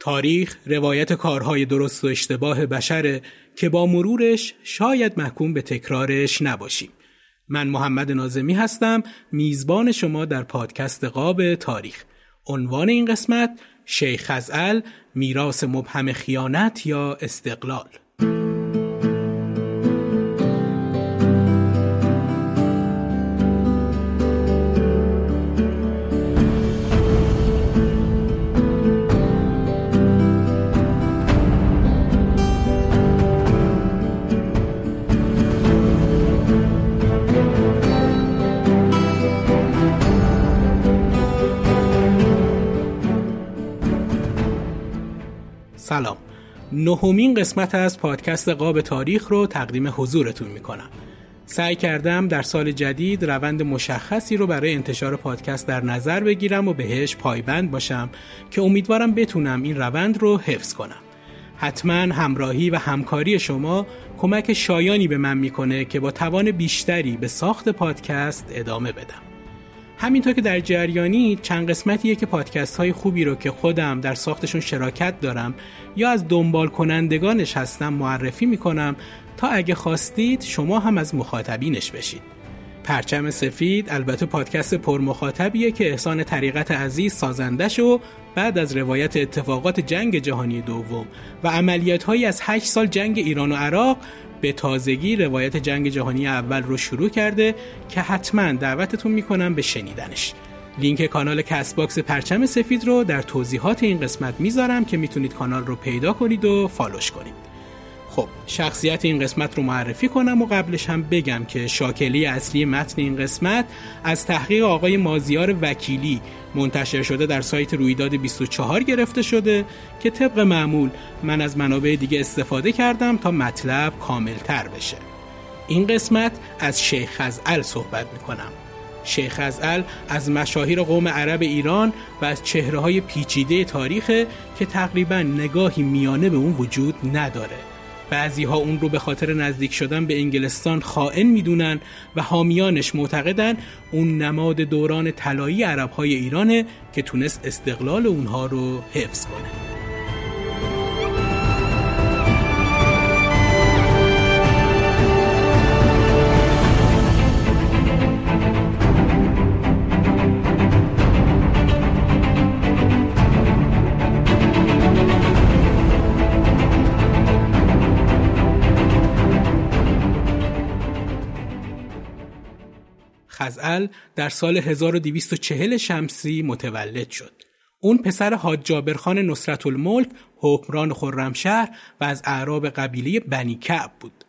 تاریخ روایت کارهای درست و اشتباه بشره که با مرورش شاید محکوم به تکرارش نباشیم. من محمد نازمی هستم میزبان شما در پادکست قاب تاریخ. عنوان این قسمت شیخ خزعل میراث مبهم خیانت یا استقلال سلام. نهمین قسمت از پادکست قاب تاریخ رو تقدیم حضورتون می‌کنم. سعی کردم در سال جدید روند مشخصی رو برای انتشار پادکست در نظر بگیرم و بهش پایبند باشم که امیدوارم بتونم این روند رو حفظ کنم. حتما همراهی و همکاری شما کمک شایانی به من می‌کنه که با توان بیشتری به ساخت پادکست ادامه بدم. همینطور که در جریانی چند قسمتیه که پادکست های خوبی رو که خودم در ساختشون شراکت دارم یا از دنبال کنندگانش هستم معرفی می‌کنم تا اگه خواستید شما هم از مخاطبینش بشید. پرچم سفید البته پادکست پرمخاطبیه که احسان طریقت عزیز سازندش و بعد از روایت اتفاقات جنگ جهانی دوم و عملیات هایی از 8 سال جنگ ایران و عراق به تازگی روایت جنگ جهانی اول رو شروع کرده که حتما دعوتتون می‌کنم به شنیدنش. لینک کانال Castbox پرچم سفید رو در توضیحات این قسمت می‌ذارم که می‌تونید کانال رو پیدا کنید و follow ش کنید. خب شخصیت این قسمت رو معرفی کنم و قبلش هم بگم که شاکلی اصلی متن این قسمت از تحقیق آقای مازیار وکیلی منتشر شده در سایت رویداد 24 گرفته شده که طبق معمول من از منابع دیگه استفاده کردم تا مطلب کاملتر بشه. این قسمت از شیخ خزعل صحبت می‌کنم. شیخ خزعل از مشاهیر قوم عرب ایران و از چهره های پیچیده تاریخ که تقریبا نگاهی میانه به اون وجود نداره. بعضی ها اون رو به خاطر نزدیک شدن به انگلستان خائن می‌دونن و حامیانش معتقدن اون نماد دوران طلایی عرب های ایرانه که تونست استقلال اونها رو حفظ کنه. خزعل در سال 1240 شمسی متولد شد. اون پسر حاج جابرخان نصرت الملک حکمران خرمشهر و از اعراب قبیله بنی کعب بود.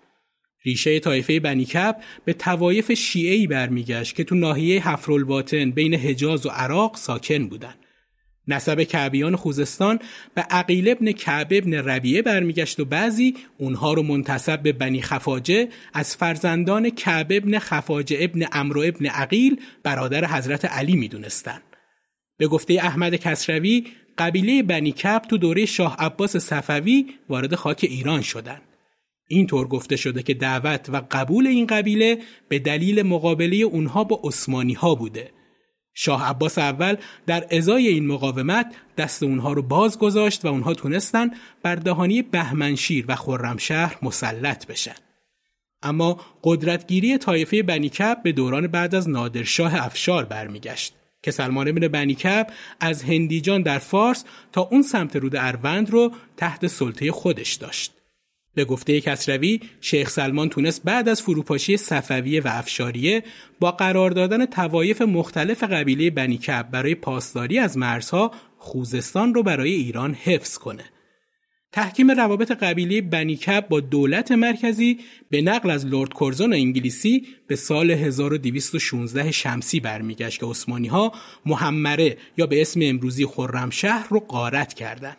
ریشه طایفه بنی کعب به توایف شیعی برمیگشت که تو ناحیه حفرالباطن بین حجاز و عراق ساکن بودند. نسب کعبیان خوزستان به عقیل ابن کعب ابن ربیعه برمیگشت و بعضی اونها رو منتصب به بنی خفاجه از فرزندان کعب ابن خفاجه ابن امرو ابن عقیل برادر حضرت علی می‌دونستند. به گفته احمد کسروی قبیله بنی کب تو دوره شاه عباس صفوی وارد خاک ایران شدند. اینطور گفته شده که دعوت و قبول این قبیله به دلیل مقابله اونها با عثمانی ها بوده. شاه عباس اول در ازای این مقاومت دست اونها رو باز گذاشت و اونها تونستن بر دهانی بهمنشیر و خرمشهر مسلط بشن. اما قدرتگیری طایفه بنیکب به دوران بعد از نادرشاه افشار برمیگشت که سلمان بن بنیکب از هندیجان در فارس تا اون سمت رود اروند رو تحت سلطه خودش داشت. به گفته کسروی شیخ سلمان تونست بعد از فروپاشی صفویه و افشاریه با قرار دادن توایف مختلف قبیله بنیکب برای پاسداری از مرزها خوزستان رو برای ایران حفظ کنه. تحکیم روابط قبیله بنیکب با دولت مرکزی به نقل از لورد کورزون انگلیسی به سال 1216 شمسی برمیگشت که عثمانی ها محمره یا به اسم امروزی خرمشهر رو غارت کردند.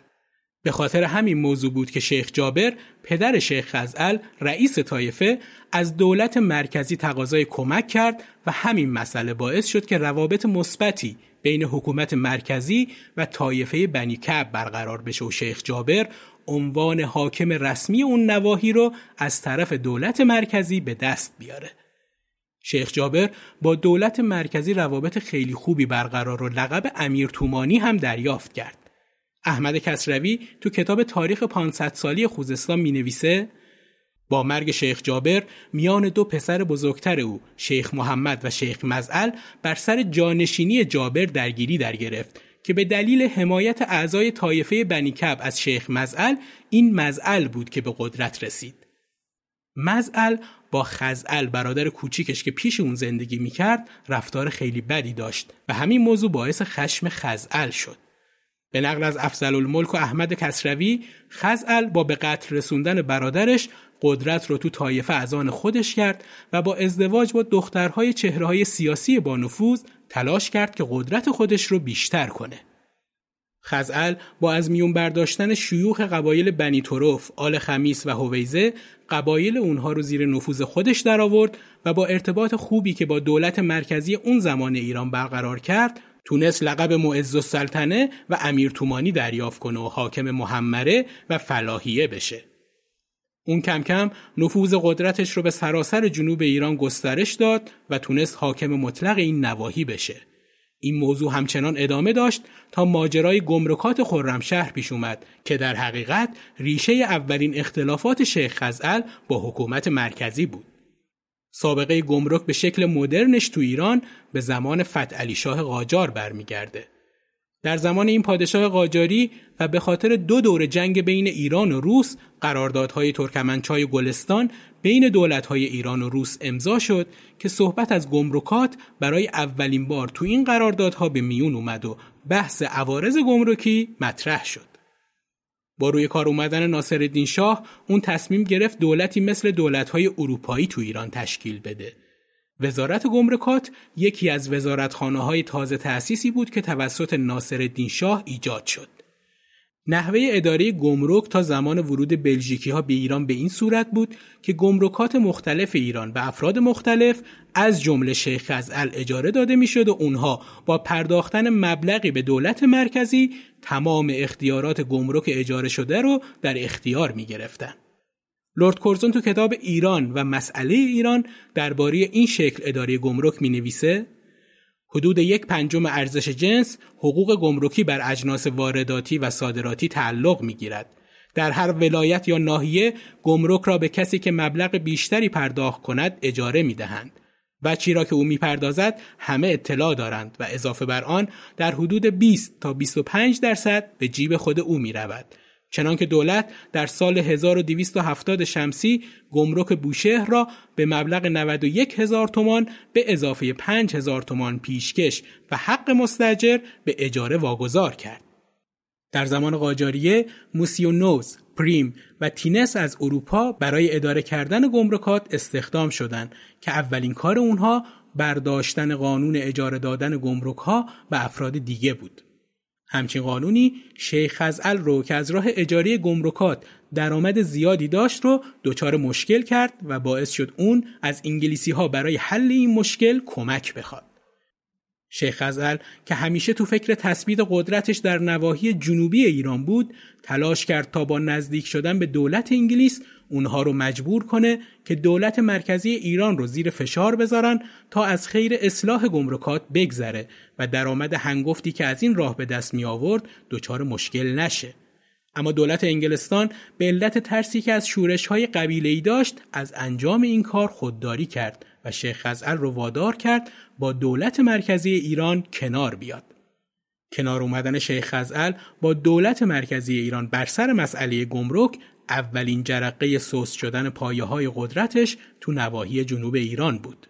به خاطر همین موضوع بود که شیخ جابر پدر شیخ خزعل رئیس طایفه از دولت مرکزی تقاضای کمک کرد و همین مسئله باعث شد که روابط مثبتی بین حکومت مرکزی و طایفه بنی کب برقرار بشه و شیخ جابر عنوان حاکم رسمی اون نواحی رو از طرف دولت مرکزی به دست بیاره. شیخ جابر با دولت مرکزی روابط خیلی خوبی برقرار و لقب امیر تومانی هم دریافت کرد. احمد کسروی تو کتاب تاریخ 500 سالی خوزستان می نویسه با مرگ شیخ جابر میان دو پسر بزرگتر او شیخ محمد و شیخ مزعل بر سر جانشینی جابر درگیری در گرفت که به دلیل حمایت اعضای طایفه بنیکب از شیخ مزعل این مزعل بود که به قدرت رسید. مزعل با خزعل برادر کوچیکش که پیش اون زندگی می‌کرد رفتار خیلی بدی داشت و همین موضوع باعث خشم خزعل شد. به نقل از افضل الملک و احمد کسروی خزعل با به قتل رسوندن برادرش قدرت رو تو طایفه از آن خودش کرد و با ازدواج با دخترهای چهرههای سیاسی با نفوذ تلاش کرد که قدرت خودش رو بیشتر کنه. خزعل با از میون برداشتن شیوخ قبایل بنی طرف، آل خمیس و هویزه قبایل اونها رو زیر نفوذ خودش درآورد و با ارتباط خوبی که با دولت مرکزی اون زمان ایران برقرار کرد تونست لقب معز السلطنه و امیر تومانی دریافت کنه و حاکم محمره و فلاحیه بشه. اون کم کم نفوذ قدرتش رو به سراسر جنوب ایران گسترش داد و تونست حاکم مطلق این نواحی بشه. این موضوع همچنان ادامه داشت تا ماجرای گمرکات خرمشهر پیش اومد که در حقیقت ریشه اولین اختلافات شیخ خزعل با حکومت مرکزی بود. سابقه گمرک به شکل مدرنش تو ایران به زمان فتح شاه قاجار برمیگرده. در زمان این پادشاه قاجاری و به خاطر دو دور جنگ بین ایران و روس قراردادهای ترکمنچای گلستان بین دولتهای ایران و روس امضا شد که صحبت از گمرکات برای اولین بار تو این قراردادها به میون اومد و بحث عوارض گمرکی مطرح شد. با روی کار اومدن ناصرالدین شاه اون تصمیم گرفت دولتی مثل دولت‌های اروپایی تو ایران تشکیل بده. وزارت گمرکات یکی از وزارتخانه های تازه تأسیسی بود که توسط ناصرالدین شاه ایجاد شد. نحوه اداره گمرک تا زمان ورود بلژیکی ها به ایران به این صورت بود که گمرکات مختلف ایران به افراد مختلف از جمله شیخ خزعل اجاره داده می‌شد و اونها با پرداختن مبلغی به دولت مرکزی تمام اختیارات گمرک اجاره شده رو در اختیار می گرفتن. لورد کورزون تو کتاب ایران و مسئله ایران درباره این شکل اداره گمرک می نویسه حدود یک پنجم ارزش جنس حقوق گمرکی بر اجناس وارداتی و صادراتی تعلق می گیرد. در هر ولایت یا ناحیه گمرک را به کسی که مبلغ بیشتری پرداخت کند اجاره می دهند. بچی را که او می‌پردازد همه اطلاع دارند و اضافه بر آن در حدود 20 تا 25 درصد به جیب خود او می رود. چنانکه دولت در سال 1270 شمسی گمرک بوشهر را به مبلغ 91 هزار تومان به اضافه 5 هزار تومان پیشکش و حق مستجر به اجاره واگذار کرد. در زمان قاجاریه موسیونوز، پریم و تینس از اروپا برای اداره کردن گمرکات استخدام شدند که اولین کار اونها برداشتن قانون اجاره دادن گمرک ها به افراد دیگه بود. همچین قانونی شیخ خزعل رو که از راه اجاره گمرکات درآمد زیادی داشت رو دچار مشکل کرد و باعث شد اون از انگلیسی ها برای حل این مشکل کمک بخواد. شیخ ازل که همیشه تو فکر تثبیت قدرتش در نواحی جنوبی ایران بود تلاش کرد تا با نزدیک شدن به دولت انگلیس اونها رو مجبور کنه که دولت مرکزی ایران رو زیر فشار بذارن تا از خیر اصلاح گمرکات بگذره و درآمد هنگفتی که از این راه به دست می آورد دچار مشکل نشه. اما دولت انگلستان به علت ترسی که از شورش های قبیله داشت از انجام این کار خودداری کرد و شیخ خزعل رو وادار کرد با دولت مرکزی ایران کنار بیاد. کنار اومدن شیخ خزعل با دولت مرکزی ایران بر سر مسئله گمرک اولین جرقه سوس شدن پایه های قدرتش تو نواحی جنوب ایران بود.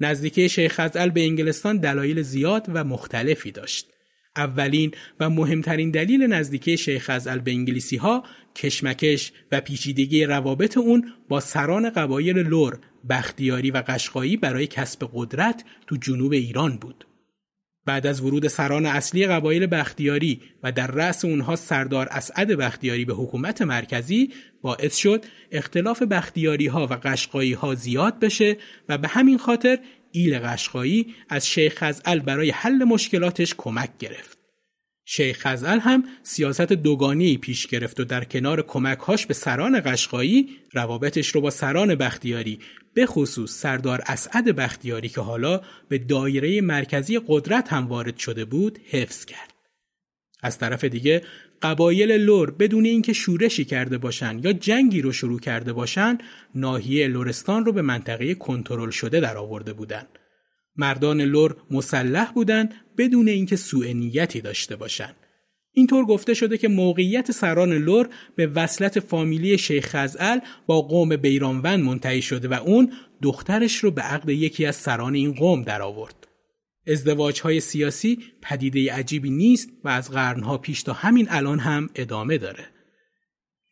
نزدیکی شیخ خزعل به انگلستان دلایل زیاد و مختلفی داشت. اولین و مهمترین دلیل نزدیکی شیخ خزعل به انگلیسی ها کشمکش و پیچیدگی روابط اون با سران قبایل لور، بختیاری و قشقایی برای کسب قدرت تو جنوب ایران بود. بعد از ورود سران اصلی قبایل بختیاری و در رأس اونها سردار اسعد بختیاری به حکومت مرکزی باعث شد اختلاف بختیاری ها و قشقایی ها زیاد بشه و به همین خاطر ایل قشقایی از شیخ خزعل برای حل مشکلاتش کمک گرفت. شیخ خزعل هم سیاست دوگانی پیش گرفت و در کنار کمکهاش به سران قشقایی روابطش رو با سران بختیاری به خصوص سردار اسعد بختیاری که حالا به دایره مرکزی قدرت هم وارد شده بود حفظ کرد. از طرف دیگه قبایل لر بدون اینکه شورشی کرده باشن یا جنگی رو شروع کرده باشن ناحیه لرستان رو به منطقه کنترل شده در آورده بودن. مردان لر مسلح بودند بدون اینکه سوء نیتی داشته باشند. اینطور گفته شده که موقعیت سران لر به وصلت فامیلی شیخ خزعل با قوم بیرانوند منتهی شده و اون دخترش رو به عقد یکی از سران این قوم در آورد. ازدواج های سیاسی پدیده عجیبی نیست و از قرنها پیش تا همین الان هم ادامه داره.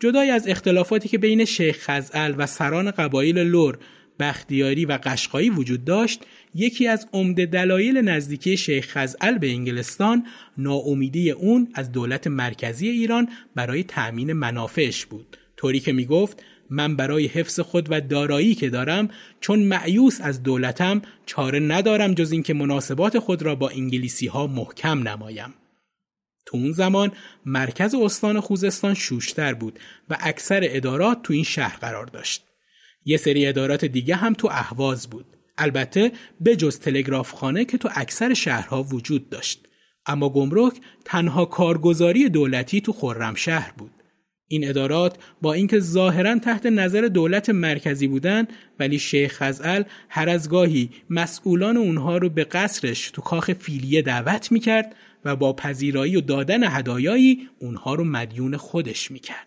جدای از اختلافاتی که بین شیخ خزعل و سران قبایل لور بختیاری و قشقایی وجود داشت یکی از عمده دلایل نزدیکی شیخ خزعل به انگلستان ناامیدی اون از دولت مرکزی ایران برای تأمین منافعش بود. طوری که می‌گفت من برای حفظ خود و دارایی که دارم چون معیوس از دولتم چاره ندارم جز اینکه مناسبات خود را با انگلیسی ها محکم نمایم. تو اون زمان مرکز استان خوزستان شوشتر بود و اکثر ادارات تو این شهر قرار داشت. یه سری ادارات دیگه هم تو اهواز بود. البته به جز تلگراف خانه که تو اکثر شهرها وجود داشت. اما گمرک تنها کارگزاری دولتی تو خرمشهر بود. این ادارات با اینکه ظاهرا تحت نظر دولت مرکزی بودند ولی شیخ خزعل هر از گاهی مسئولان اونها رو به قصرش تو کاخ فیلیه دعوت می‌کرد و با پذیرایی و دادن هدایایی اونها رو مدیون خودش می‌کرد.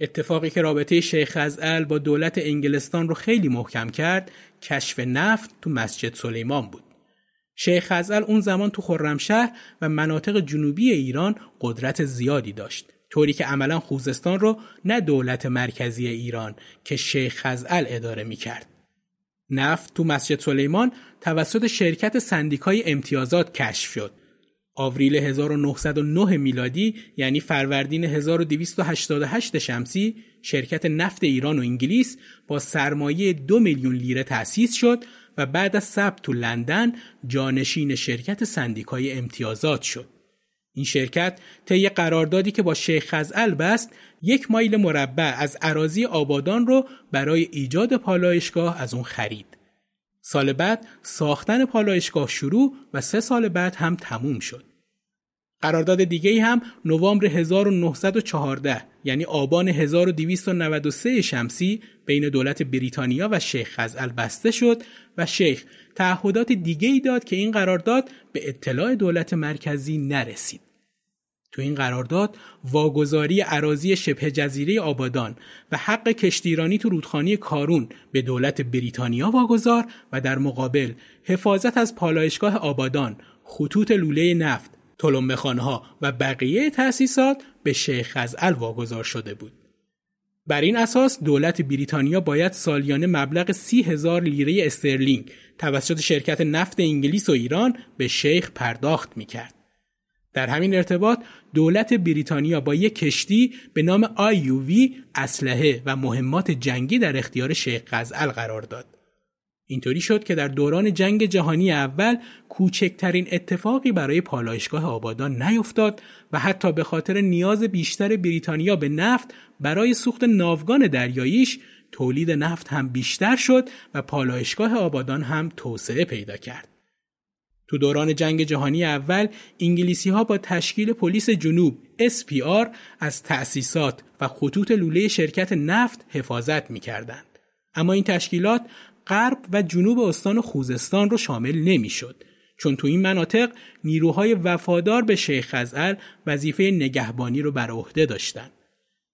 اتفاقی که رابطه شیخ ال با دولت انگلستان رو خیلی محکم کرد کشف نفت تو مسجد سلیمان بود. شیخ ال اون زمان تو خرمشهر و مناطق جنوبی ایران قدرت زیادی داشت. طوری که عملا خوزستان رو نه دولت مرکزی ایران که شیخ ال اداره می کرد. نفت تو مسجد سلیمان توسط شرکت سندیکای امتیازات کشف شد آوریل 1909 میلادی یعنی فروردین 1288 شمسی شرکت نفت ایران و انگلیس با سرمایه دو میلیون لیره تأسیس شد و بعد از ثبت تو لندن جانشین شرکت سندیکای امتیازات شد. این شرکت طی قراردادی که با شیخ خزعل بست یک مایل مربع از عراضی آبادان رو برای ایجاد پالایشگاه از اون خرید. سال بعد ساختن پالایشگاه شروع و سه سال بعد هم تموم شد. قرارداد دیگه هم نوامبر 1914 یعنی آبان 1293 شمسی بین دولت بریتانیا و شیخ خزعل بسته شد و شیخ تعهدات دیگه ای داد که این قرارداد به اطلاع دولت مرکزی نرسید. تو این قرارداد واگذاری عراضی شبه جزیره آبادان و حق کشتیرانی تو رودخانه کارون به دولت بریتانیا واگذار و در مقابل حفاظت از پالایشگاه آبادان، خطوط لوله نفت، ها و بقیه تأسیسات به شیخ خزعل واگذار شده بود. بر این اساس دولت بریتانیا باید سالیانه مبلغ سی هزار لیره استرلینگ توسط شرکت نفت انگلیس و ایران به شیخ پرداخت می کرد. در همین ارتباط دولت بریتانیا با یک کشتی به نام وی اسلحه و مهمات جنگی در اختیار شیخ قزعل قرار داد. اینطوری شد که در دوران جنگ جهانی اول کوچکترین اتفاقی برای پالایشگاه آبادان نیفتاد و حتی به خاطر نیاز بیشتر بریتانیا به نفت برای سوخت ناوگان دریاییش تولید نفت هم بیشتر شد و پالایشگاه آبادان هم توسعه پیدا کرد. تو دوران جنگ جهانی اول انگلیسی ها با تشکیل پلیس جنوب SPR از تأسیسات و خطوط لوله شرکت نفت حفاظت می کردند. اما این تشکیلات غرب و جنوب استان خوزستان رو شامل نمی‌شد چون تو این مناطق نیروهای وفادار به شیخ خزعل وظیفه نگهبانی رو بر عهده داشتند.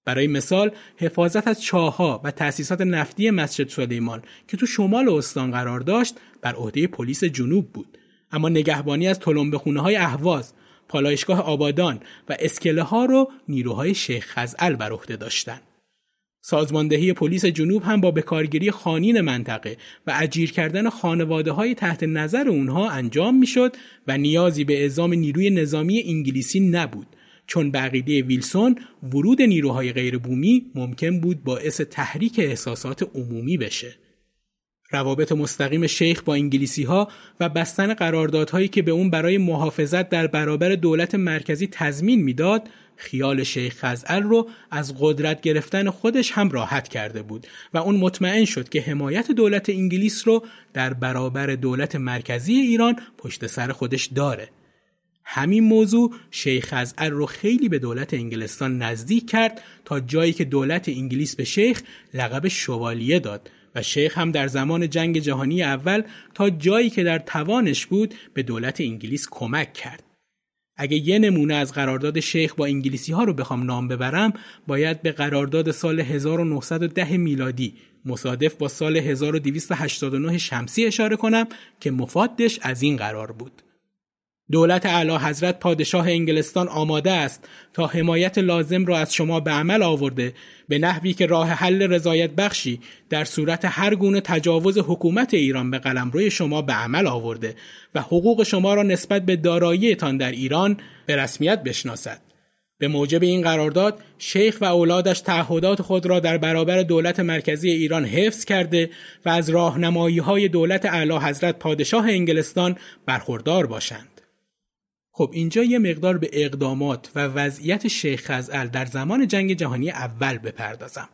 برای مثال حفاظت از چاهها و تأسیسات نفتی مسجد سلیمان که تو شمال استان قرار داشت بر عهده پلیس جنوب بود اما نگهبانی از خونه های اهواز پالایشگاه آبادان و اسکله ها رو نیروهای شیخ خزعل بر عهده داشتند سازماندهی پلیس جنوب هم با بکارگیری خانین منطقه و اجیر کردن خانواده های تحت نظر اونها انجام می‌شد و نیازی به اعزام نیروی نظامی انگلیسی نبود چون بقیده ویلسون ورود نیروهای غیربومی ممکن بود باعث تحریک احساسات عمومی بشه. روابط مستقیم شیخ با انگلیسی ها و بستن قراردادهایی که به اون برای محافظت در برابر دولت مرکزی تضمین می‌داد خیال شیخ خزعل رو از قدرت گرفتن خودش هم راحت کرده بود و اون مطمئن شد که حمایت دولت انگلیس رو در برابر دولت مرکزی ایران پشت سر خودش داره. همین موضوع شیخ خزعل رو خیلی به دولت انگلستان نزدیک کرد تا جایی که دولت انگلیس به شیخ لقب شوالیه داد و شیخ هم در زمان جنگ جهانی اول تا جایی که در توانش بود به دولت انگلیس کمک کرد. اگه یه نمونه از قرارداد شیخ با انگلیسی ها رو بخوام نام ببرم باید به قرارداد سال 1910 میلادی مصادف با سال 1289 شمسی اشاره کنم که مفادش از این قرار بود. دولت اعلی حضرت پادشاه انگلستان آماده است تا حمایت لازم را از شما به عمل آورده به نحوی که راه حل رضایت بخشی در صورت هر گونه تجاوز حکومت ایران به قلمروی شما به عمل آورده و حقوق شما را نسبت به داراییتان در ایران به رسمیت بشناسد به موجب این قرارداد شیخ و اولادش تعهدات خود را در برابر دولت مرکزی ایران حفظ کرده و از راهنمایی های دولت اعلی حضرت پادشاه انگلستان برخوردار باشند. خب اینجا یه مقدار به اقدامات و وضعیت شیخ خزعل در زمان جنگ جهانی اول بپردازم.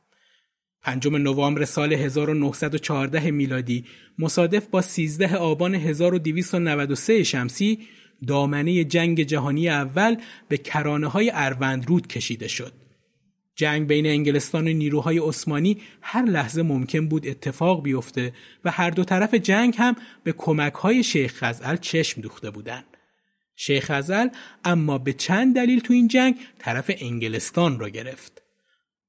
پنجم نوامبر سال 1914 میلادی مصادف با 13 آبان 1293 شمسی دامنه جنگ جهانی اول به کرانه های رود کشیده شد. جنگ بین انگلستان و نیروهای عثمانی هر لحظه ممکن بود اتفاق بیفته و هر دو طرف جنگ هم به کمک های شیخ خزعل چشم دوخته بودند. شیخ خزعل اما به چند دلیل تو این جنگ طرف انگلستان را گرفت.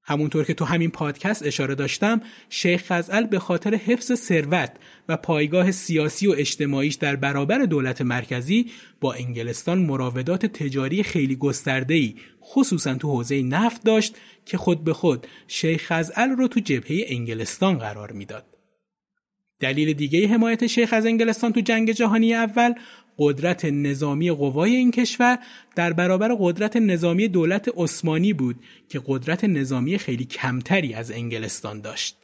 همونطور که تو همین پادکست اشاره داشتم شیخ خزعل به خاطر حفظ ثروت و پایگاه سیاسی و اجتماعیش در برابر دولت مرکزی با انگلستان مراودات تجاری خیلی گسترده‌ای خصوصا تو حوزه نفت داشت که خود به خود شیخ خزعل رو تو جبهه انگلستان قرار می‌داد. دلیل دیگه حمایت شیخ از انگلستان تو جنگ جهانی اول قدرت نظامی قوای این کشور در برابر قدرت نظامی دولت عثمانی بود که قدرت نظامی خیلی کمتری از انگلستان داشت.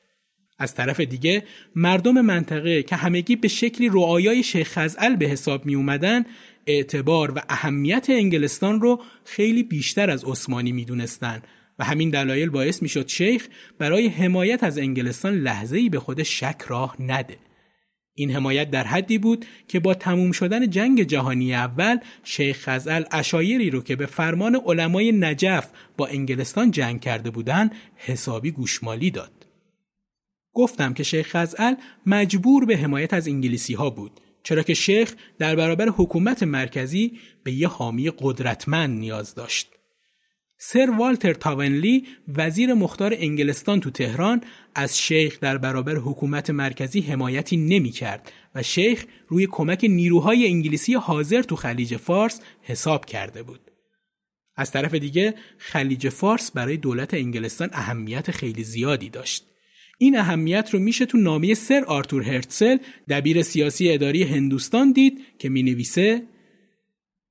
از طرف دیگه مردم منطقه که همگی به شکلی رعایای شیخ خزعل به حساب می اومدن اعتبار و اهمیت انگلستان رو خیلی بیشتر از عثمانی می دونستن و همین دلایل باعث می شد شیخ برای حمایت از انگلستان لحظه ای به خود شک راه نده. این حمایت در حدی بود که با تموم شدن جنگ جهانی اول شیخ خزعل اشایری رو که به فرمان علمای نجف با انگلستان جنگ کرده بودند حسابی گوشمالی داد. گفتم که شیخ خزعل مجبور به حمایت از انگلیسی ها بود چرا که شیخ در برابر حکومت مرکزی به یه حامی قدرتمند نیاز داشت. سر والتر تاونلی وزیر مختار انگلستان تو تهران از شیخ در برابر حکومت مرکزی حمایتی نمی کرد و شیخ روی کمک نیروهای انگلیسی حاضر تو خلیج فارس حساب کرده بود. از طرف دیگه خلیج فارس برای دولت انگلستان اهمیت خیلی زیادی داشت. این اهمیت رو میشه تو نامه سر آرتور هرتسل دبیر سیاسی اداری هندوستان دید که می نویسه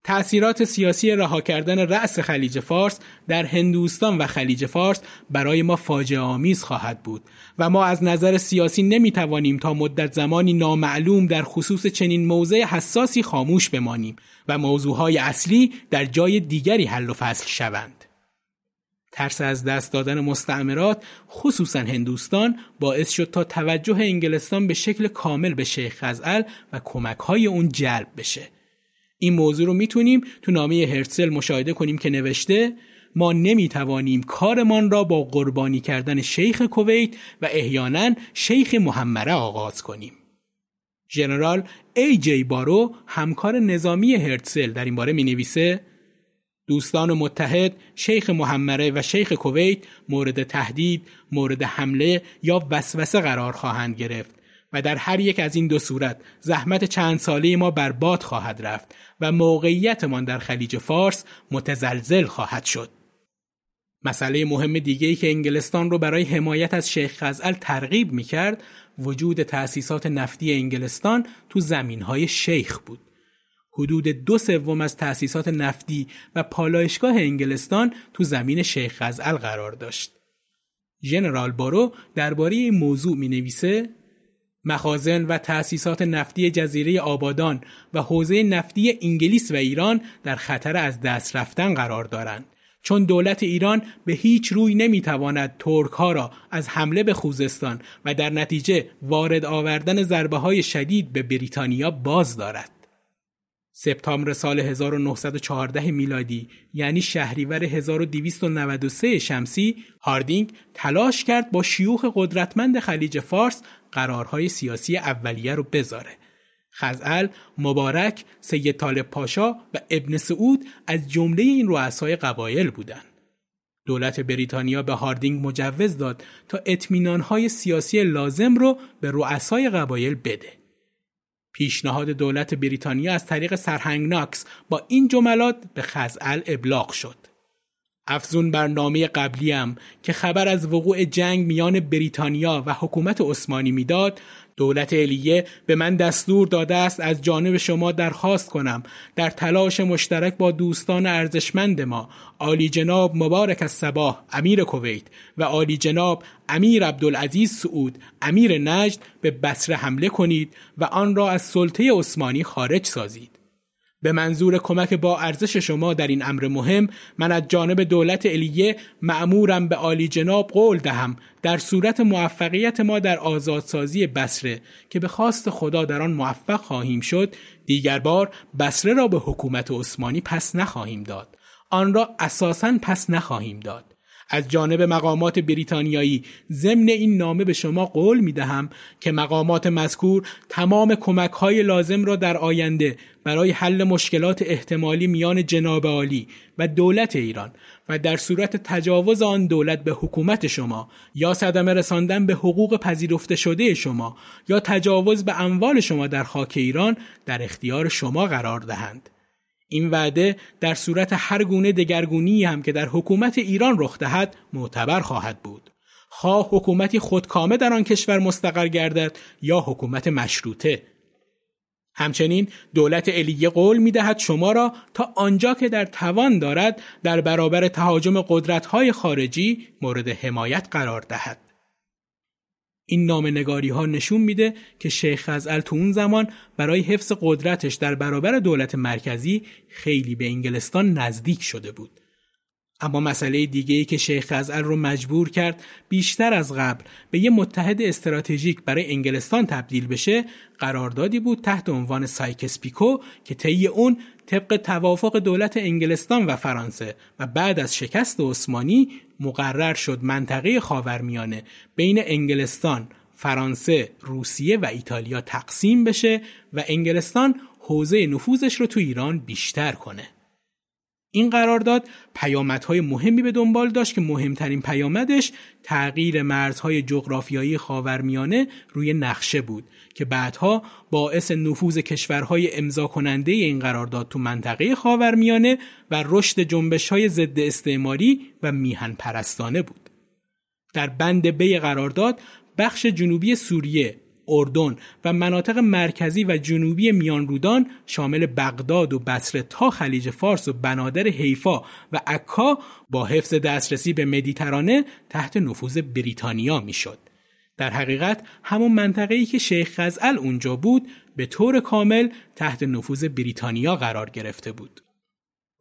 تأثیرات سیاسی رها کردن رأس خلیج فارس در هندوستان و خلیج فارس برای ما فاجعه آمیز خواهد بود و ما از نظر سیاسی نمی توانیم تا مدت زمانی نامعلوم در خصوص چنین موضع حساسی خاموش بمانیم و موضوعهای اصلی در جای دیگری حل و فصل شوند. ترس از دست دادن مستعمرات خصوصا هندوستان باعث شد تا توجه انگلستان به شکل کامل به شیخ خزعل و کمک های اون جلب بشه این موضوع رو می‌تونیم تو نامه هرتسل مشاهده کنیم که نوشته ما نمی‌توانیم کارمان را با قربانی کردن شیخ کویت و احیانا شیخ محمره آغاز کنیم. ژنرال ای جی بارو همکار نظامی هرتسل در این باره می نویسه دوستان متحد شیخ محمره و شیخ کویت مورد تهدید، مورد حمله یا وسوسه قرار خواهند گرفت و در هر یک از این دو صورت زحمت چند ساله ما برباد خواهد رفت و موقعیتمان در خلیج فارس متزلزل خواهد شد. مسئله مهم دیگه که انگلستان رو برای حمایت از شیخ خزعل ترغیب می کرد وجود تأسیسات نفتی انگلستان تو زمین های شیخ بود. حدود دو سوم از تأسیسات نفتی و پالایشگاه انگلستان تو زمین شیخ خزعل قرار داشت. ژنرال بارو درباره این موضوع می نویسه مخازن و تأسیسات نفتی جزیره آبادان و حوزه نفتی انگلیس و ایران در خطر از دست رفتن قرار دارند چون دولت ایران به هیچ روی نمی‌تواند ترک ها را از حمله به خوزستان و در نتیجه وارد آوردن ضربه های شدید به بریتانیا باز دارد. سپتامبر سال 1914 میلادی یعنی شهریور 1293 شمسی هاردینگ تلاش کرد با شیوخ قدرتمند خلیج فارس قرارهای سیاسی اولیه رو بذاره. خزعل، مبارک، سید طالب پاشا و ابن سعود از جمله این رؤسای قبایل بودند. دولت بریتانیا به هاردینگ مجوز داد تا اطمینانهای سیاسی لازم رو به رؤسای قبایل بده. پیشنهاد دولت بریتانیا از طریق سرهنگ ناکس با این جملات به خزعل ابلاغ شد. افزون بر نامه قبلیم که خبر از وقوع جنگ میان بریتانیا و حکومت عثمانی می‌داد دولت الیه به من دستور داده است از جانب شما درخواست کنم. در تلاش مشترک با دوستان ارزشمند ما عالی جناب مبارک از صباح امیر کویت و عالی جناب امیر عبدالعزیز سعود امیر نجد به بصره حمله کنید و آن را از سلطه عثمانی خارج سازید. به منظور کمک با ارزش شما در این امر مهم من از جانب دولت الیه معمورم به عالی جناب قول دهم. در صورت موفقیت ما در آزادسازی بسره که به خواست خدا در آن موفق خواهیم شد دیگر بار بسره را به حکومت عثمانی پس نخواهیم داد. آن را اساسا پس نخواهیم داد. از جانب مقامات بریتانیایی ضمن این نامه به شما قول می دهم که مقامات مذکور تمام کمک های لازم را در آینده برای حل مشکلات احتمالی میان جناب عالی و دولت ایران و در صورت تجاوز آن دولت به حکومت شما یا صدمه رساندن به حقوق پذیرفته شده شما یا تجاوز به اموال شما در خاک ایران در اختیار شما قرار دهند. این وعده در صورت هر گونه دگرگونی هم که در حکومت ایران رخ دهد معتبر خواهد بود. خواه حکومتی خودکامه در آن کشور مستقر گردد یا حکومت مشروطه همچنین دولت الیه قول می دهد شما را تا آنجا که در توان دارد در برابر تهاجم قدرت‌های خارجی مورد حمایت قرار دهد. این نام نگاری ها نشون میده که شیخ خزعل تو اون زمان برای حفظ قدرتش در برابر دولت مرکزی خیلی به انگلستان نزدیک شده بود. اما مسئله دیگه ای که شیخ خزعل رو مجبور کرد بیشتر از قبل به یه متحد استراتژیک برای انگلستان تبدیل بشه قراردادی بود تحت عنوان سایکس پیکو که طی اون طبق توافق دولت انگلستان و فرانسه و بعد از شکست عثمانی مقرر شد منطقه خاورمیانه بین انگلستان، فرانسه، روسیه و ایتالیا تقسیم بشه و انگلستان حوزه نفوذش رو تو ایران بیشتر کنه. این قرارداد پیامدهای مهمی به دنبال داشت که مهمترین پیامدش تغییر مرزهای جغرافیایی خاورمیانه روی نقشه بود که بعدها باعث نفوذ کشورهای امضا کننده این قرارداد تو منطقه خاورمیانه و رشد جنبشهای ضد استعماری و میهن پرستانه بود. در بند بی قرارداد بخش جنوبی سوریه اردن و مناطق مرکزی و جنوبی میانرودان شامل بغداد و بصره تا خلیج فارس و بنادر حیفا و عکا با حفظ دسترسی به مدیترانه تحت نفوذ بریتانیا می‌شد. در حقیقت همون منطقه ای که شیخ خزعل اونجا بود به طور کامل تحت نفوذ بریتانیا قرار گرفته بود.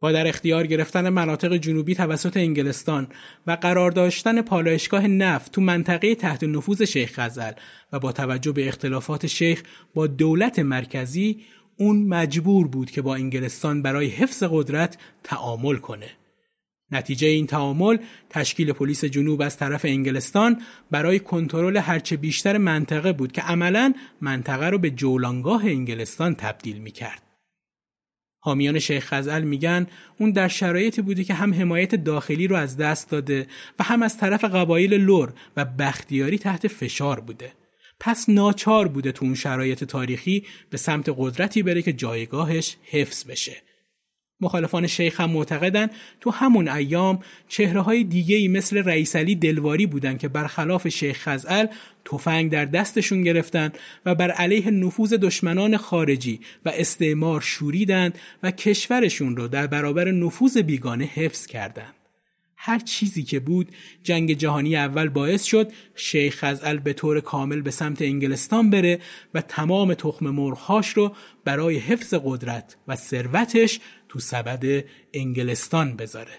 با در اختیار گرفتن مناطق جنوبی توسط انگلستان و قرار داشتن پالایشگاه نفت تو منطقه تحت نفوذ شیخ غزل و با توجه به اختلافات شیخ با دولت مرکزی اون مجبور بود که با انگلستان برای حفظ قدرت تعامل کنه. نتیجه این تعامل تشکیل پلیس جنوب از طرف انگلستان برای کنترل هرچه بیشتر منطقه بود که عملا منطقه رو به جولانگاه انگلستان تبدیل می کرد. حامیان شیخ خزل میگن اون در شرایطی بوده که هم حمایت داخلی رو از دست داده و هم از طرف قبایل لور و بختیاری تحت فشار بوده. پس ناچار بوده تو اون شرایط تاریخی به سمت قدرتی بره که جایگاهش حفظ بشه. مخالفان شیخ هم معتقدن تو همون ایام چهره های دیگه ای مثل رئیس علی دلواری بودن که برخلاف شیخ خزعل تفنگ در دستشون گرفتن و بر علیه نفوذ دشمنان خارجی و استعمار شوریدند و کشورشون رو در برابر نفوذ بیگانه حفظ کردند. هر چیزی که بود جنگ جهانی اول باعث شد شیخ خزعل به طور کامل به سمت انگلستان بره و تمام تخم مرغهاش رو برای حفظ قدرت و ثروتش تو سبد انگلستان بذاره.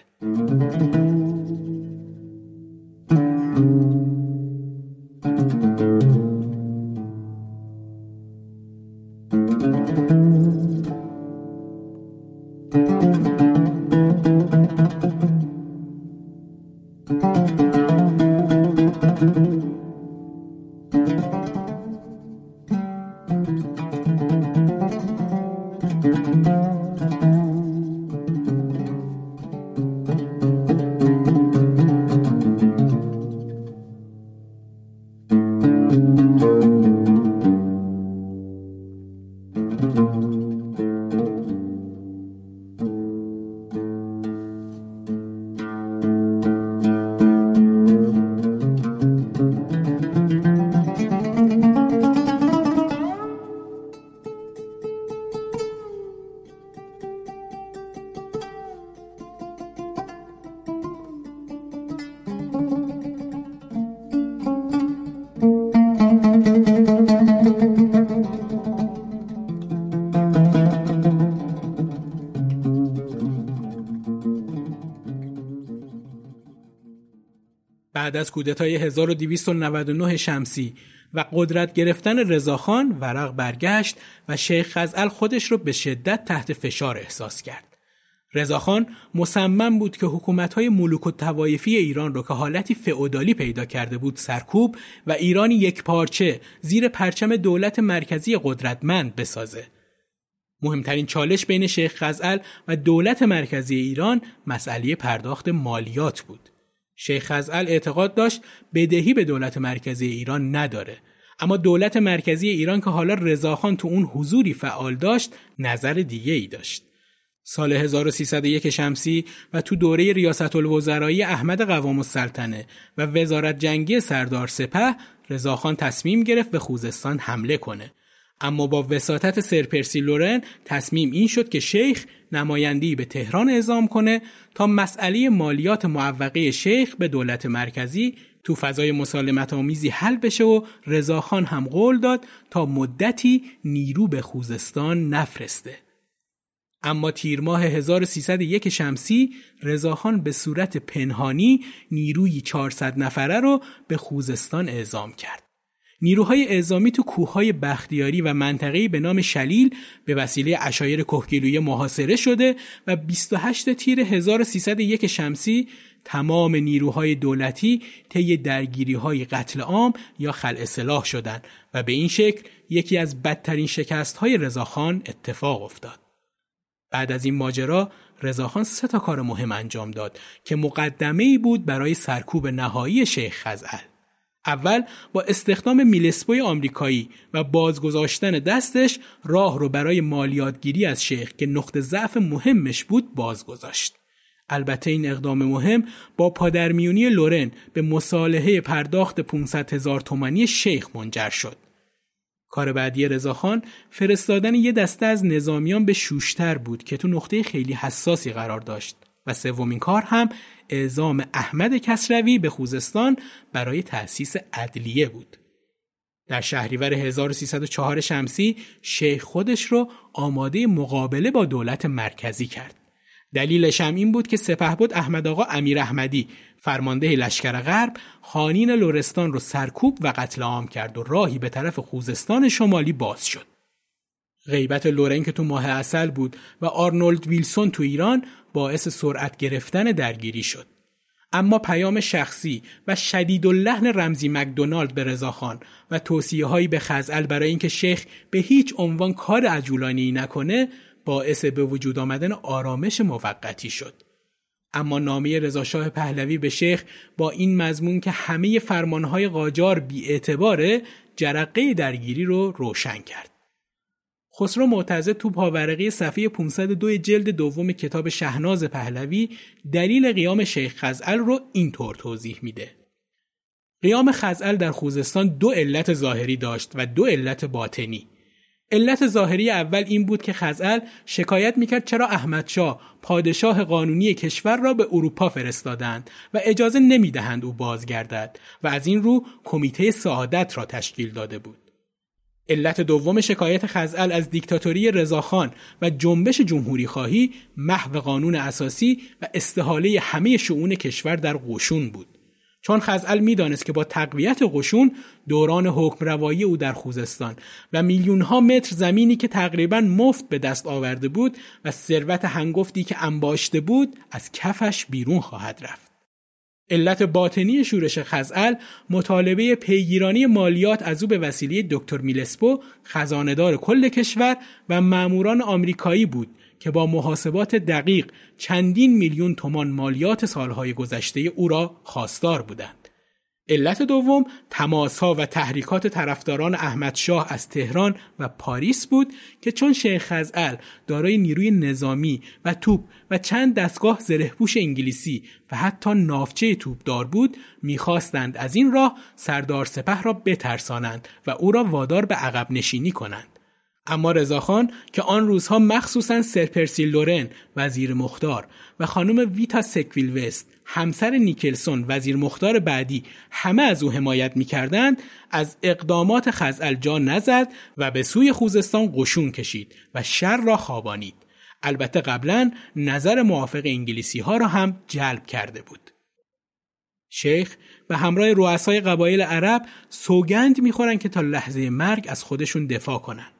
بعد از کودتای 1299 شمسی و قدرت گرفتن رضاخان ورق برگشت و شیخ خزعل خودش رو به شدت تحت فشار احساس کرد. رضاخان مصمم بود که حکومت‌های ملوک و توایفی ایران رو که حالتی فئودالی پیدا کرده بود سرکوب و ایرانی یک پارچه زیر پرچم دولت مرکزی قدرتمند بسازه. مهمترین چالش بین شیخ خزعل و دولت مرکزی ایران مسئله پرداخت مالیات بود. شیخ خزعل اعتقاد داشت بدهی به دولت مرکزی ایران نداره. اما دولت مرکزی ایران که حالا رضاخان تو اون حضوری فعال داشت نظر دیگه ای داشت. سال 1301 شمسی و تو دوره ریاست الوزرایی احمد قوام السلطنه و وزارت جنگی سردار سپه رضاخان تصمیم گرفت به خوزستان حمله کنه. اما با وساطت سرپرسی لورن تصمیم این شد که شیخ نمایندی به تهران اعزام کنه تا مسئله مالیات معوقه شیخ به دولت مرکزی تو فضای مسالمت آمیزی حل بشه و رضاخان هم قول داد تا مدتی نیرو به خوزستان نفرسته. اما تیر ماه 1301 شمسی رضاخان به صورت پنهانی نیروی 400 نفره رو به خوزستان اعزام کرد. نیروهای اعزامی تو کوههای بختیاری و منطقه‌ای به نام شلیل به وسیله اشایر کهگیلویه محاصره شده و 28 تیر 1301 شمسی تمام نیروهای دولتی طی درگیری‌های قتل عام یا خلع سلاح شدند و به این شکل یکی از بدترین شکست‌های رضاخان اتفاق افتاد. بعد از این ماجرا رضاخان سه تا کار مهم انجام داد که مقدمه ای بود برای سرکوب نهایی شیخ خزعل. اول با استخدام میلسپوی آمریکایی و بازگذاشتن دستش راه رو برای مالیاتگیری از شیخ که نقطه ضعف مهمش بود بازگذاشت. البته این اقدام مهم با پادرمیونی لورن به مصالحه پرداخت 500 هزار تومانی شیخ منجر شد. کار بعدی رضاخان فرستادن یه دسته از نظامیان به شوشتر بود که تو نقطه خیلی حساسی قرار داشت و سومین کار هم اعزام احمد کسروی به خوزستان برای تأسیس عدلیه بود. در شهریور 1304 شمسی شیخ خودش رو آماده مقابله با دولت مرکزی کرد. دلیلش هم این بود که سپهبد احمد آقا امیر احمدی فرمانده لشکر غرب خانین لورستان رو سرکوب و قتل عام کرد و راهی به طرف خوزستان شمالی باز شد. غیبت لورن که تو ماه اصل بود و آرنولد ویلسون تو ایران باعث سرعت گرفتن درگیری شد. اما پیام شخصی و شدید لحن رمزی مکدونالد به رضاخان و توصیه هایی به خزعل برای اینکه شیخ به هیچ عنوان کار عجولانی نکنه باعث به وجود آمدن آرامش موقتی شد. اما نامه رضاشاه پهلوی به شیخ با این مضمون که همه فرمانهای قاجار بی اعتباره جرقه درگیری رو روشن کرد. خسرو معتزد تو پاورقی صفحه 502 جلد دوم کتاب شهناز پهلوی دلیل قیام شیخ خزعل رو اینطور توضیح میده. قیام خزعل در خوزستان دو علت ظاهری داشت و دو علت باطنی. علت ظاهری اول این بود که خزعل شکایت می‌کرد چرا احمدشاه پادشاه قانونی کشور را به اروپا فرستادند و اجازه نمی‌دهند او بازگردد و از این رو کمیته سعادت را تشکیل داده بود. علت دوم شکایت خزعل از دیکتاتوری رضاخان و جنبش جمهوری خواهی محو قانون اساسی و استحاله همه شعون کشور در قشون بود. چون خزعل می‌دانست که با تقویت قشون دوران حکم روایی او در خوزستان و میلیون ها متر زمینی که تقریبا مفت به دست آورده بود و ثروت هنگفتی که انباشته بود از کفش بیرون خواهد رفت. علت باطنی شورش خزعل مطالبه پیگیرانی مالیات از او به وسیله دکتر میلسپو خزاندار کل کشور و ماموران آمریکایی بود که با محاسبات دقیق چندین میلیون تومان مالیات سالهای گذشته او را خواستار بودند. علت دوم تماسها و تحریکات طرفداران احمد شاه از تهران و پاریس بود که چون شیخ خزعل دارای نیروی نظامی و توپ و چند دستگاه زرهپوش انگلیسی و حتی نافچه توپدار بود می‌خواستند از این راه سردار سپه را بترسانند و او را وادار به عقب نشینی کنند. اما رضاخان که آن روزها مخصوصا سرپرسی لورن وزیر مختار و خانم ویتا سکویل وست همسر نیکلسون وزیر مختار بعدی همه از او حمایت می‌کردند از اقدامات خزعل جا نزد و به سوی خوزستان قشون کشید و شر را خوابانید البته قبلا نظر موافق انگلیسی ها را هم جلب کرده بود شیخ به همراه رؤسای قبایل عرب سوگند می‌خورن که تا لحظه مرگ از خودشون دفاع کنن.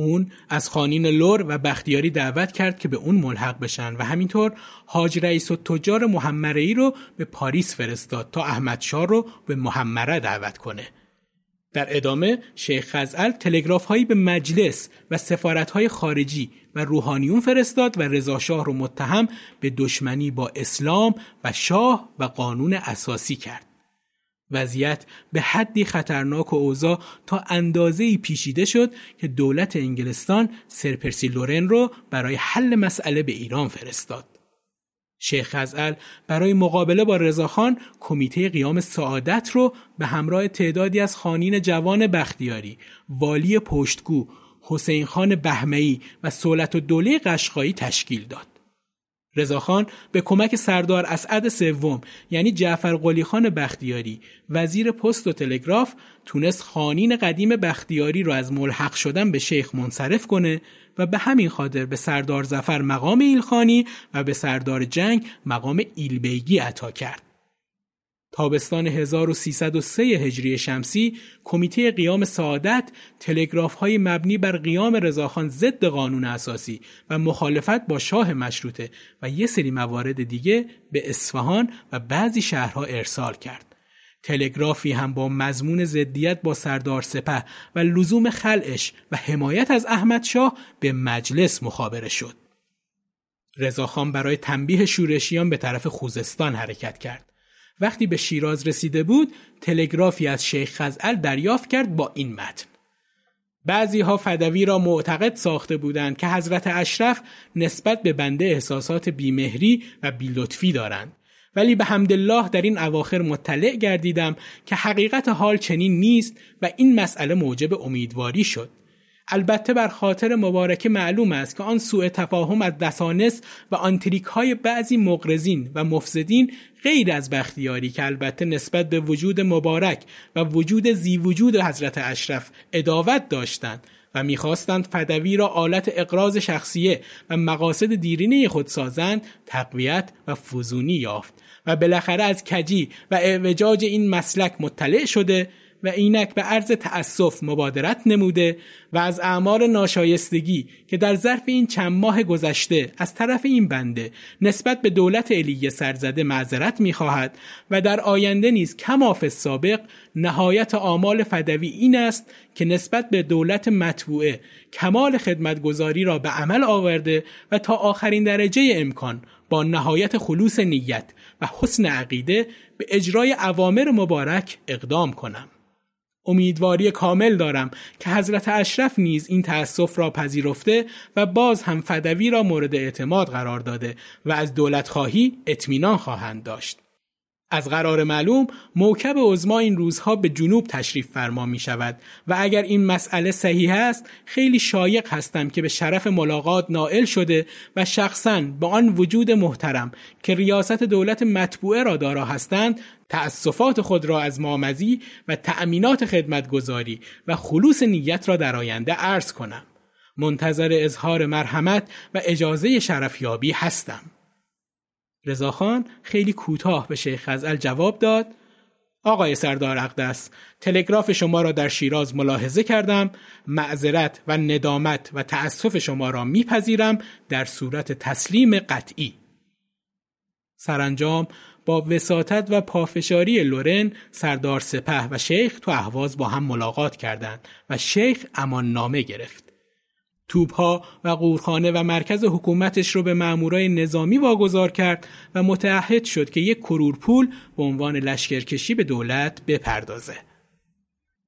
اون از خانین لور و بختیاری دعوت کرد که به اون ملحق بشن و همینطور حاج رئیس و تجار محمره ای رو به پاریس فرستاد تا احمد شاه رو به محمره دعوت کنه. در ادامه شیخ خزعل تلگراف هایی به مجلس و سفارت های خارجی و روحانیون فرستاد و رضا شاه رو متهم به دشمنی با اسلام و شاه و قانون اساسی کرد. وضعیت به حدی خطرناک و اوضاع تا اندازه پیشیده شد که دولت انگلستان سرپرسی لورن رو برای حل مسئله به ایران فرستاد. شیخ خزعل برای مقابله با رضاخان کمیته قیام سعادت رو به همراه تعدادی از خانین جوان بختیاری، والی پشتگو، حسین خان بهمهی و سولت و دوله قشقایی تشکیل داد. رضاخان به کمک سردار اسعد سوم یعنی جعفر قلی خان بختیاری وزیر پست و تلگراف تونست خانین قدیم بختیاری را از ملحق شدن به شیخ منصرف کنه و به همین خاطر به سردار زفر مقام ایلخانی و به سردار جنگ مقام ایلبیگی عطا کرد. تابستان 1303 هجری شمسی کمیته قیام سعادت تلگراف های مبنی بر قیام رضاخان ضد قانون اساسی و مخالفت با شاه مشروطه و یه سری موارد دیگه به اصفهان و بعضی شهرها ارسال کرد. تلگرافی هم با مضمون ضدیت با سردار سپه و لزوم خلعش و حمایت از احمد شاه به مجلس مخابره شد. رضاخان برای تنبیه شورشیان به طرف خوزستان حرکت کرد. وقتی به شیراز رسیده بود تلگرافی از شیخ خزعل دریافت کرد با این متن. بعضی ها فدوی را معتقد ساخته بودند که حضرت اشرف نسبت به بنده احساسات بیمهری و بیلطفی دارند. ولی به حمدالله در این اواخر مطلع گردیدم که حقیقت حال چنین نیست و این مسئله موجب امیدواری شد. البته بر خاطر مبارکه معلوم است که آن سوء تفاهم از دسانس و آنتریک های بعضی مغرزین و مفسدین غیر از بختیاری که البته نسبت به وجود مبارک و وجود زی وجود حضرت اشرف اداوت داشتند و می‌خواستند فدوی را آلت اقراض شخصیه و مقاصد دیرینه خود سازند تقویت و فزونی یافت و بالاخره از کجی و اعوجاج این مسلک مطلع شده و اینک به عرض تأسف مبادرت نموده و از اعمال ناشایستگی که در ظرف این چند ماه گذشته از طرف این بنده نسبت به دولت علی سرزده معذرت می‌خواهد و در آینده نیز کماف سابق نهایت آمال فدوی این است که نسبت به دولت مطبوعه کمال خدمتگذاری را به عمل آورده و تا آخرین درجه امکان با نهایت خلوص نیت و حسن عقیده به اجرای اوامر مبارک اقدام کنم. امیدواری کامل دارم که حضرت اشرف نیز این تأسف را پذیرفته و باز هم فدوی را مورد اعتماد قرار داده و از دولت خواهی اطمینان خواهند داشت. از قرار معلوم موکب عزما این روزها به جنوب تشریف فرما می شود و اگر این مسئله صحیح است خیلی شایق هستم که به شرف ملاقات نائل شده و شخصا به آن وجود محترم که ریاست دولت مطبوعه را دارا هستند تأسفات خود را از مامزی و تأمینات خدمتگذاری و خلوص نیت را در آینده عرض کنم. منتظر اظهار مرحمت و اجازه شرفیابی هستم. رضاخان خیلی کوتاه به شیخ خزعل جواب داد آقای سردار اقدس تلگراف شما را در شیراز ملاحظه کردم معذرت و ندامت و تأسف شما را میپذیرم در صورت تسلیم قطعی. سرانجام با وساطت و پافشاری لورن سردار سپه و شیخ تو اهواز با هم ملاقات کردند و شیخ امان نامه گرفت. توپها و قورخانه و مرکز حکومتش رو به مامورای نظامی واگذار کرد و متعهد شد که یک کرور پول به عنوان لشکرکشی به دولت بپردازه.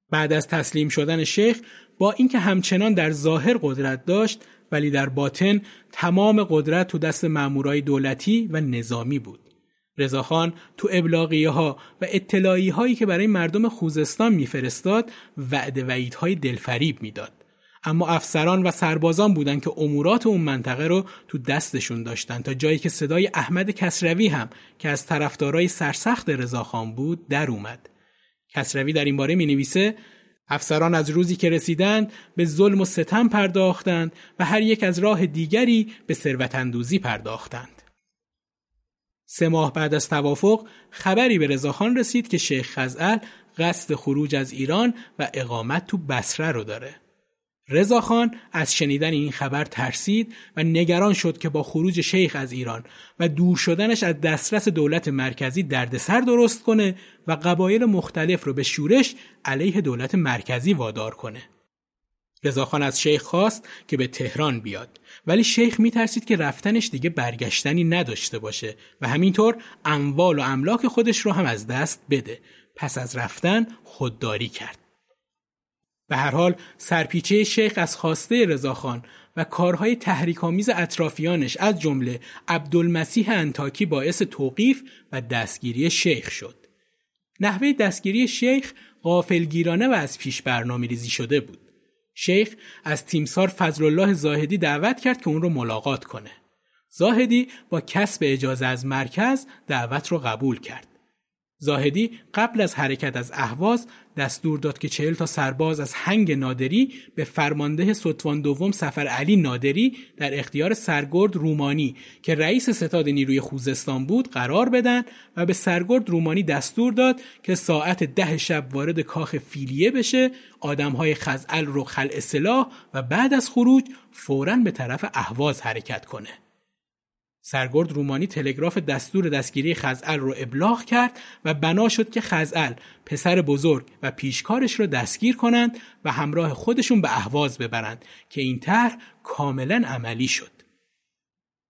بعد از تسلیم شدن شیخ با اینکه همچنان در ظاهر قدرت داشت ولی در باطن تمام قدرت تو دست مامورای دولتی و نظامی بود. رضاخان تو ابلاغیه ها و اطلاعی هایی که برای مردم خوزستان میفرستاد وعده وعیدهای دلفریب می‌داد. اما افسران و سربازان بودند که امورات اون منطقه رو تو دستشون داشتن. تا جایی که صدای احمد کسروی هم که از طرفدارای سرسخت رضاخان بود در اومد. کسروی در این باره می نویسه افسران از روزی که رسیدند به ظلم و ستم پرداختند و هر یک از راه دیگری به ثروت اندوزی پرداختند. سه ماه بعد از توافق خبری به رضاخان رسید که شیخ خزعل قصد خروج از ایران و اقامت تو بسره رو داره. رضاخان از شنیدن این خبر ترسید و نگران شد که با خروج شیخ از ایران و دور شدنش از دسترس دولت مرکزی دردسر درست کنه و قبایل مختلف رو به شورش علیه دولت مرکزی وادار کنه. رضاخان از شیخ خواست که به تهران بیاد ولی شیخ میترسید که رفتنش دیگه برگشتنی نداشته باشه و همینطور اموال و املاک خودش رو هم از دست بده پس از رفتن خودداری کرد به هر حال سرپیچه شیخ از خواسته رضاخان و کارهای تحریک‌آمیز اطرافیانش از جمله عبدالمسیح انتاکی باعث توقیف و دستگیری شیخ شد. نحوه دستگیری شیخ غافلگیرانه و از پیش برنامه ریزی شده بود. شیخ از تیمسار فضل الله زاهدی دعوت کرد که اون رو ملاقات کنه. زاهدی با کسب اجازه از مرکز دعوت رو قبول کرد. زاهدی قبل از حرکت از اهواز دستور داد که چهل تا سرباز از هنگ نادری به فرمانده ستوان دوم سفر علی نادری در اختیار سرگرد رومانی که رئیس ستاد نیروی خوزستان بود قرار بدن و به سرگرد رومانی دستور داد که ساعت ده شب وارد کاخ فیلیه بشه آدمهای خزعل رو خلع سلاح و بعد از خروج فوراً به طرف اهواز حرکت کنه. سرگرد رومانی تلگراف دستور دستگیری خزعل رو ابلاغ کرد و بنا شد که خزعل پسر بزرگ و پیشکارش رو دستگیر کنند و همراه خودشون به اهواز ببرند که این طرح کاملا عملی شد.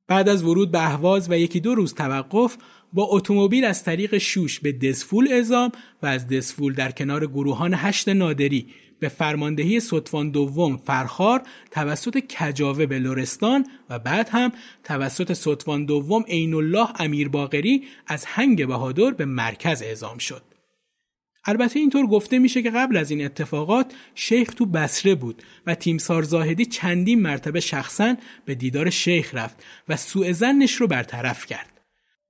بعد از ورود به اهواز و یکی دو روز توقف با اتومبیل از طریق شوش به دسفول اعزام و از دسفول در کنار گروهان هشت نادری به فرماندهی سطفان دوم فرخار توسط کجاوه به لورستان و بعد هم توسط سطفان دوم عین الله امیر باقری از هنگ بهادر به مرکز اعزام شد. البته اینطور گفته میشه که قبل از این اتفاقات شیخ تو بسره بود و تیمسار زاهدی چندین مرتبه شخصا به دیدار شیخ رفت و سوء زنش رو برطرف کرد.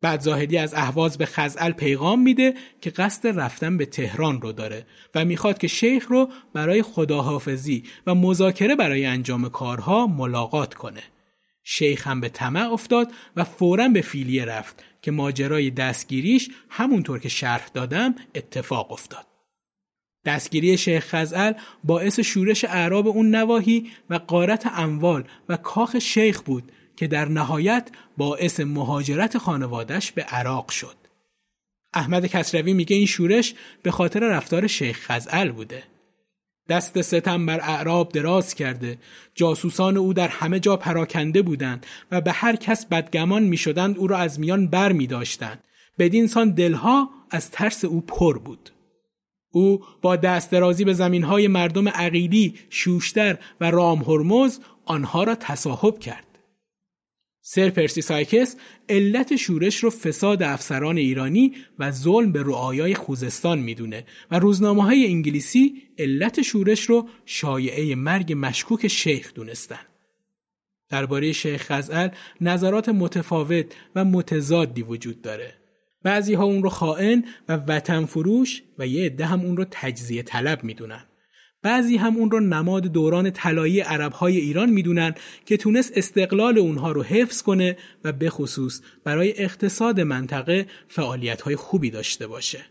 بعد زاهدی از اهواز به خزعل پیغام میده که قصد رفتن به تهران رو داره و می‌خواد که شیخ رو برای خداحافظی و مذاکره برای انجام کارها ملاقات کنه. شیخ هم به طمع افتاد و فورا به فیلیه رفت که ماجرای دستگیریش همونطور که شرح دادم اتفاق افتاد. دستگیری شیخ خزعل باعث شورش اعراب اون نواحی و قارت اموال و کاخ شیخ بود که در نهایت باعث مهاجرت خانوادش به عراق شد. احمد کسروی میگه این شورش به خاطر رفتار شیخ خزعل بوده. دست ستم بر اعراب دراز کرده جاسوسان او در همه جا پراکنده بودند و به هر کس بدگمان می شدند او را از میان بر می داشتند بدین سان دلها از ترس او پر بود او با دست درازی به زمینهای مردم عقیلی شوشتر و رام هرمز آنها را تصاحب کرد سر پرسی سایکس علت شورش رو فساد افسران ایرانی و ظلم به رعایای خوزستان می‌دونه و روزنامه های انگلیسی علت شورش رو شایعه مرگ مشکوک شیخ دونستن. درباره شیخ خزعل نظرات متفاوت و متضادی وجود داره. بعضی ها اون رو خائن و وطن فروش و یه عده هم اون رو تجزیه طلب می‌دونن. بعضی هم اون رو نماد دوران طلایی عربهای ایران می‌دونن که تونست استقلال اونها رو حفظ کنه و به خصوص برای اقتصاد منطقه فعالیت‌های خوبی داشته باشه.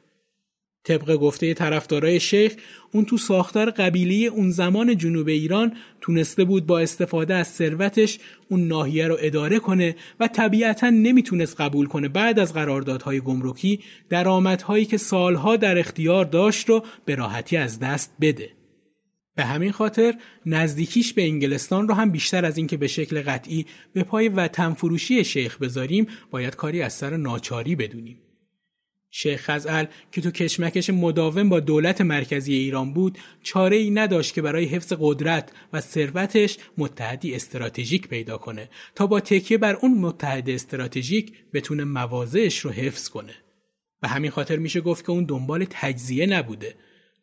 طبق گفته طرفدارای شیخ اون تو ساختار قبیلی اون زمان جنوب ایران تونسته بود با استفاده از ثروتش اون ناحیه رو اداره کنه و طبیعتا نمی‌تونست قبول کنه بعد از قراردادهای گمرکی درآمدهایی که سالها در اختیار داشت رو به راحتی از دست بده. به همین خاطر نزدیکیش به انگلستان رو هم بیشتر از اینکه به شکل قطعی به پای وطن فروشی شیخ بذاریم باید کاری از سر ناچاری بدونیم. شیخ خزعل که تو کشمکش مداوم با دولت مرکزی ایران بود چاره ای نداشت که برای حفظ قدرت و ثروتش متحدی استراتژیک پیدا کنه تا با تکیه بر اون متحد استراتژیک بتونه مواضعش رو حفظ کنه. به همین خاطر میشه گفت که اون دنبال تجزیه نبوده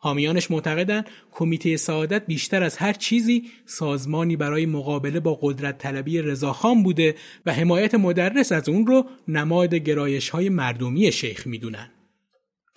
حامیانش معتقدند کمیته سعادت بیشتر از هر چیزی سازمانی برای مقابله با قدرت طلبی رضاخان بوده و حمایت مدرس از اون رو نماد گرایش های مردمی شیخ می‌دونن.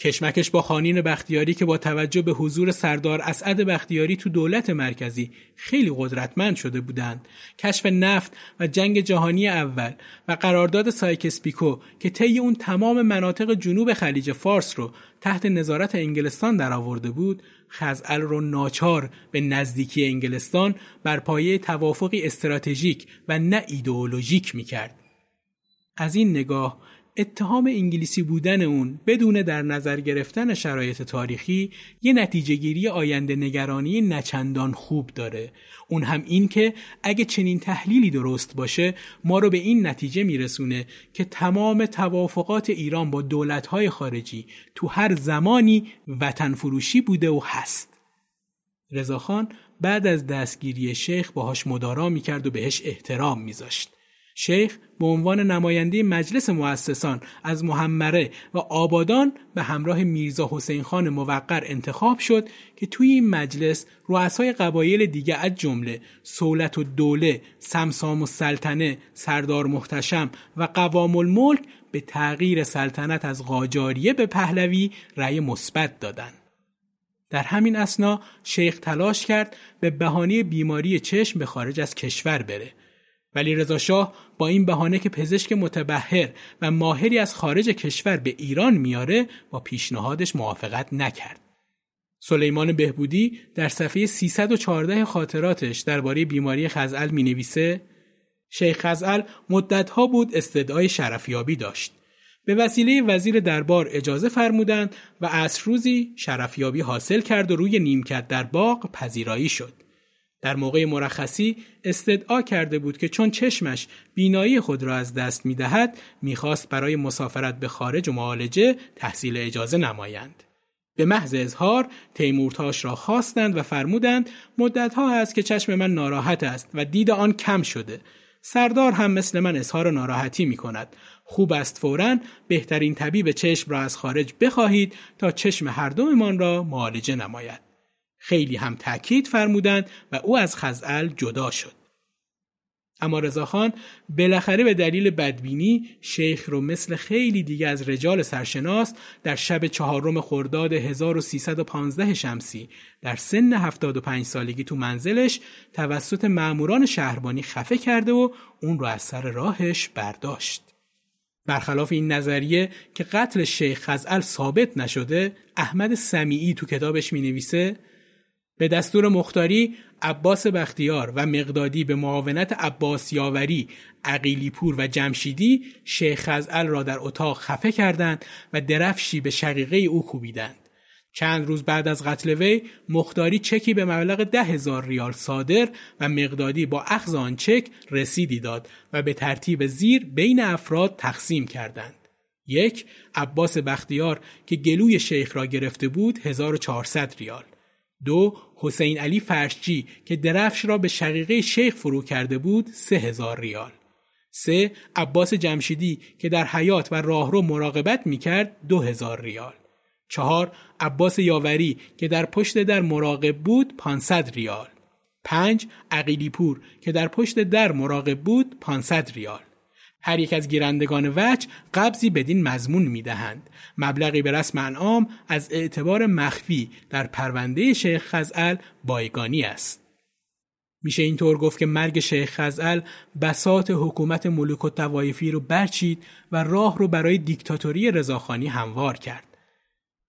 کشمکش با خانین بختیاری که با توجه به حضور سردار اسعد بختیاری تو دولت مرکزی خیلی قدرتمند شده بودند. کشف نفت و جنگ جهانی اول و قرارداد سایکس پیکو که طی اون تمام مناطق جنوب خلیج فارس رو تحت نظارت انگلستان درآورده بود خزعل رو ناچار به نزدیکی انگلستان بر پایه توافقی استراتژیک و نه ایدئولوژیک می‌کرد. از این نگاه اتهام انگلیسی بودن اون بدون در نظر گرفتن شرایط تاریخی یه نتیجه گیری آینده نگرانی نچندان خوب داره. اون هم این که اگه چنین تحلیلی درست باشه ما رو به این نتیجه میرسونه که تمام توافقات ایران با دولتهای خارجی تو هر زمانی وطن فروشی بوده و هست. رضاخان بعد از دستگیری شیخ باهاش مدارا می‌کرد و بهش احترام میذاشت. شیخ به عنوان نماینده مجلس مؤسسان از محمره و آبادان به همراه میرزا حسین خان موقر انتخاب شد که توی این مجلس رؤسای قبایل دیگه از جمله سولت و دوله، سمسام و سلطنه، سردار محتشم و قوام الملک به تغییر سلطنت از قاجاریه به پهلوی رأی مثبت دادند. در همین اسنا شیخ تلاش کرد به بهانه بیماری چشم به خارج از کشور بره ولی رضا شاه با این بهانه که پزشک متبهر و ماهری از خارج کشور به ایران میاره با پیشنهادش موافقت نکرد. سلیمان بهبودی در صفحه 314 خاطراتش درباره بیماری خزعل می نویسه شیخ خزعل مدتها بود استدعای شرفیابی داشت. به وسیله وزیر دربار اجازه فرمودند و از روزی شرفیابی حاصل کرد و روی نیمکت در باغ پذیرایی شد. در موقع مرخصی استدعا کرده بود که چون چشمش بینایی خود را از دست می دهد می‌خواست برای مسافرت به خارج و معالجه تحصیل اجازه نمایند. به محض اظهار تیمورتاش را خواستند و فرمودند مدتها است که چشم من ناراحت است و دید آن کم شده. سردار هم مثل من اظهار ناراحتی می کند. خوب است فورا بهترین طبیب چشم را از خارج بخواهید تا چشم هر دومان را معالجه نماید. خیلی هم تاکید فرمودند و او از خزعل جدا شد. اما رضاخان بالاخره به دلیل بدبینی شیخ رو مثل خیلی دیگه از رجال سرشناس در شب چهارم خرداد 1315 شمسی در سن 75 سالگی تو منزلش توسط ماموران شهربانی خفه کرده و اون رو از سر راهش برداشت. برخلاف این نظریه که قتل شیخ خزعل ثابت نشده احمد سمیعی تو کتابش می نویسه به دستور مختاری عباس بختیار و مقدادی به معاونت عباس یاوری، عقیلی پور و جمشیدی شیخ خزعل را در اتاق خفه کردند و درفشی به شقیقه او کوبیدند. چند روز بعد از قتل وی مختاری چکی به مبلغ ده هزار ریال صادر و مقدادی با اخذ آن چک رسیدی داد و به ترتیب زیر بین افراد تقسیم کردند. یک عباس بختیار که گلوی شیخ را گرفته بود 1400 ریال دو حسین علی فرشجی که درفش را به شقیقه شیخ فرو کرده بود سه هزار ریال. سه عباس جمشیدی که در حیات و راهرو مراقبت می‌کرد دو هزار ریال. چهار عباس یاوری که در پشت در مراقب بود 500 ریال. پنج عقیلی پور که در پشت در مراقب بود 500 ریال. هر یک از گیرندگان وجه قبضی بدین مضمون می‌دهند. مبلغی به رسم انعام از اعتبار مخفی در پرونده شیخ خزعل بایگانی است. میشه اینطور گفت که مرگ شیخ خزعل بسات حکومت ملوک و توایفی رو برچید و راه رو برای دیکتاتوری رضاخانی هموار کرد.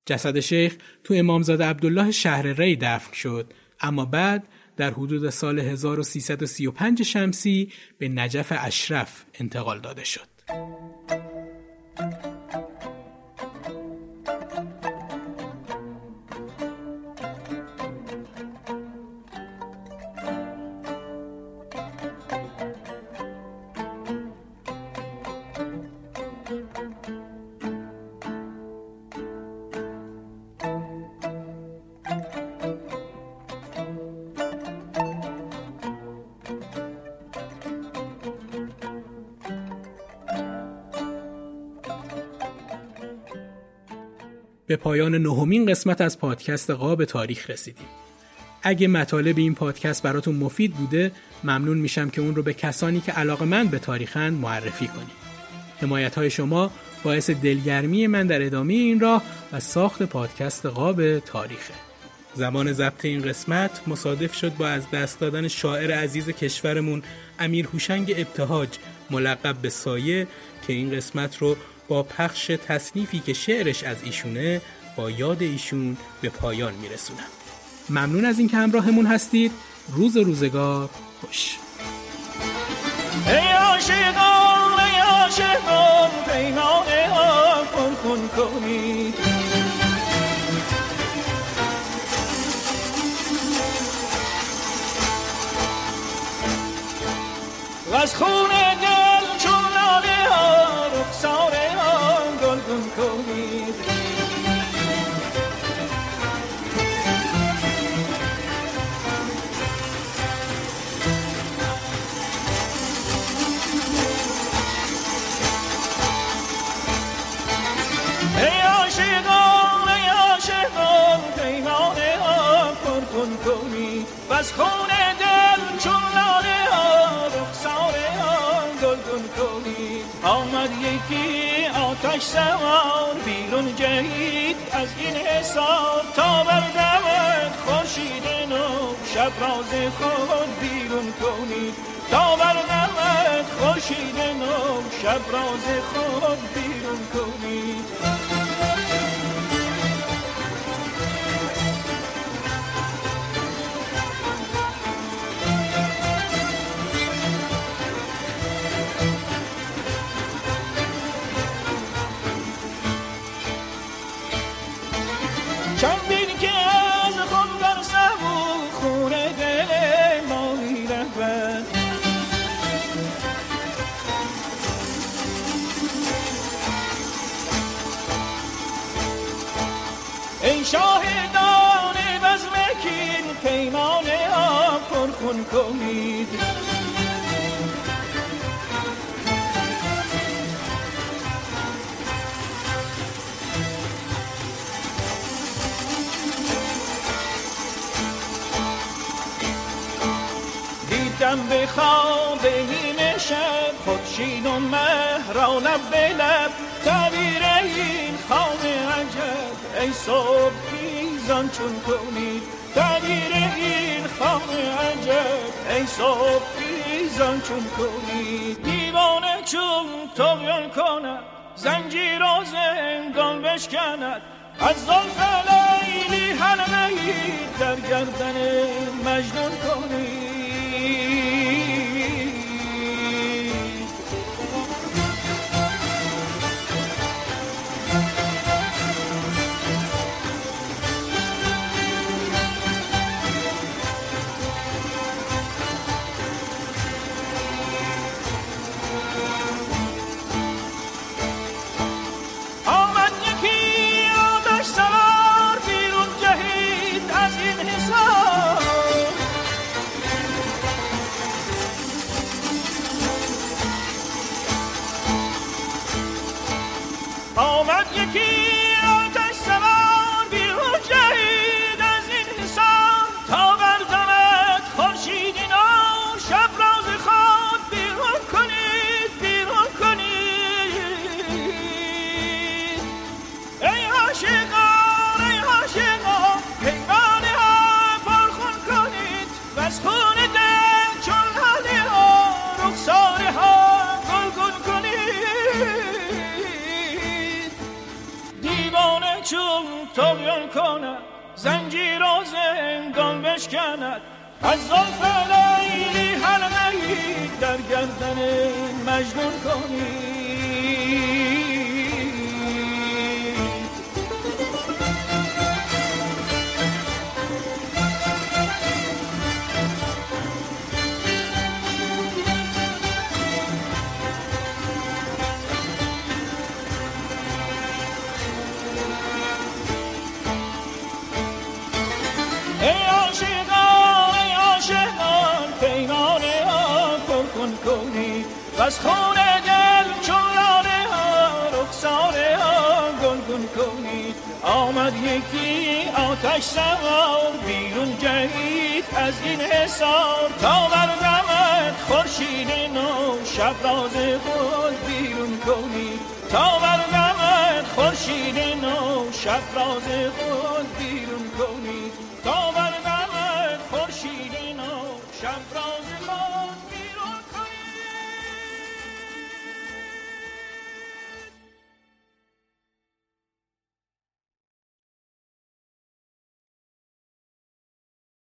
جسد شیخ تو امامزاده عبدالله شهر ری دفن شد اما بعد در حدود سال 1335 شمسی به نجف اشرف انتقال داده شد. به پایان نهمین قسمت از پادکست قاب تاریخ رسیدیم. اگه مطالب این پادکست براتون مفید بوده ممنون میشم که اون رو به کسانی که علاقه من به تاریخن معرفی کنید. حمایت های شما باعث دلگرمی من در ادامه این راه و ساخت پادکست قاب تاریخه زمان ضبط این قسمت مصادف شد با از دست دادن شاعر عزیز کشورمون امیر هوشنگ ابتهاج ملقب به سایه که این قسمت رو با پخش تصنیفی که شعرش از ایشونه با یاد ایشون به پایان میرسونم. ممنون از اینکه همراهمون هستید. روز روزگار خوش. از خون دل خون دل چون لاله ها رخسار آن گلگون کنید. آمد یکی آتش سوار بیرون جهید. از این حسار تا بردمد خورشید نو شب راز خود بیرون کنید. تا بردمد خورشید نو شب راز خود بیرون کنید. شاهدان بزم کین پیمان آب پرخون کنید دیدم به خواب نیمه شب خودشین و مهرا لب به لب تعبیر این ای صبح خیزان چون کنید تعبیر این خواب عجب. ای صبح خیزان چون کنید دیوانه چون تغیان کند. زنجیر و زندان بشکند. از زلف لیلی حلقه در گردن مجنون کنید. آمد حسار تا بردمد خورشید نو شب راز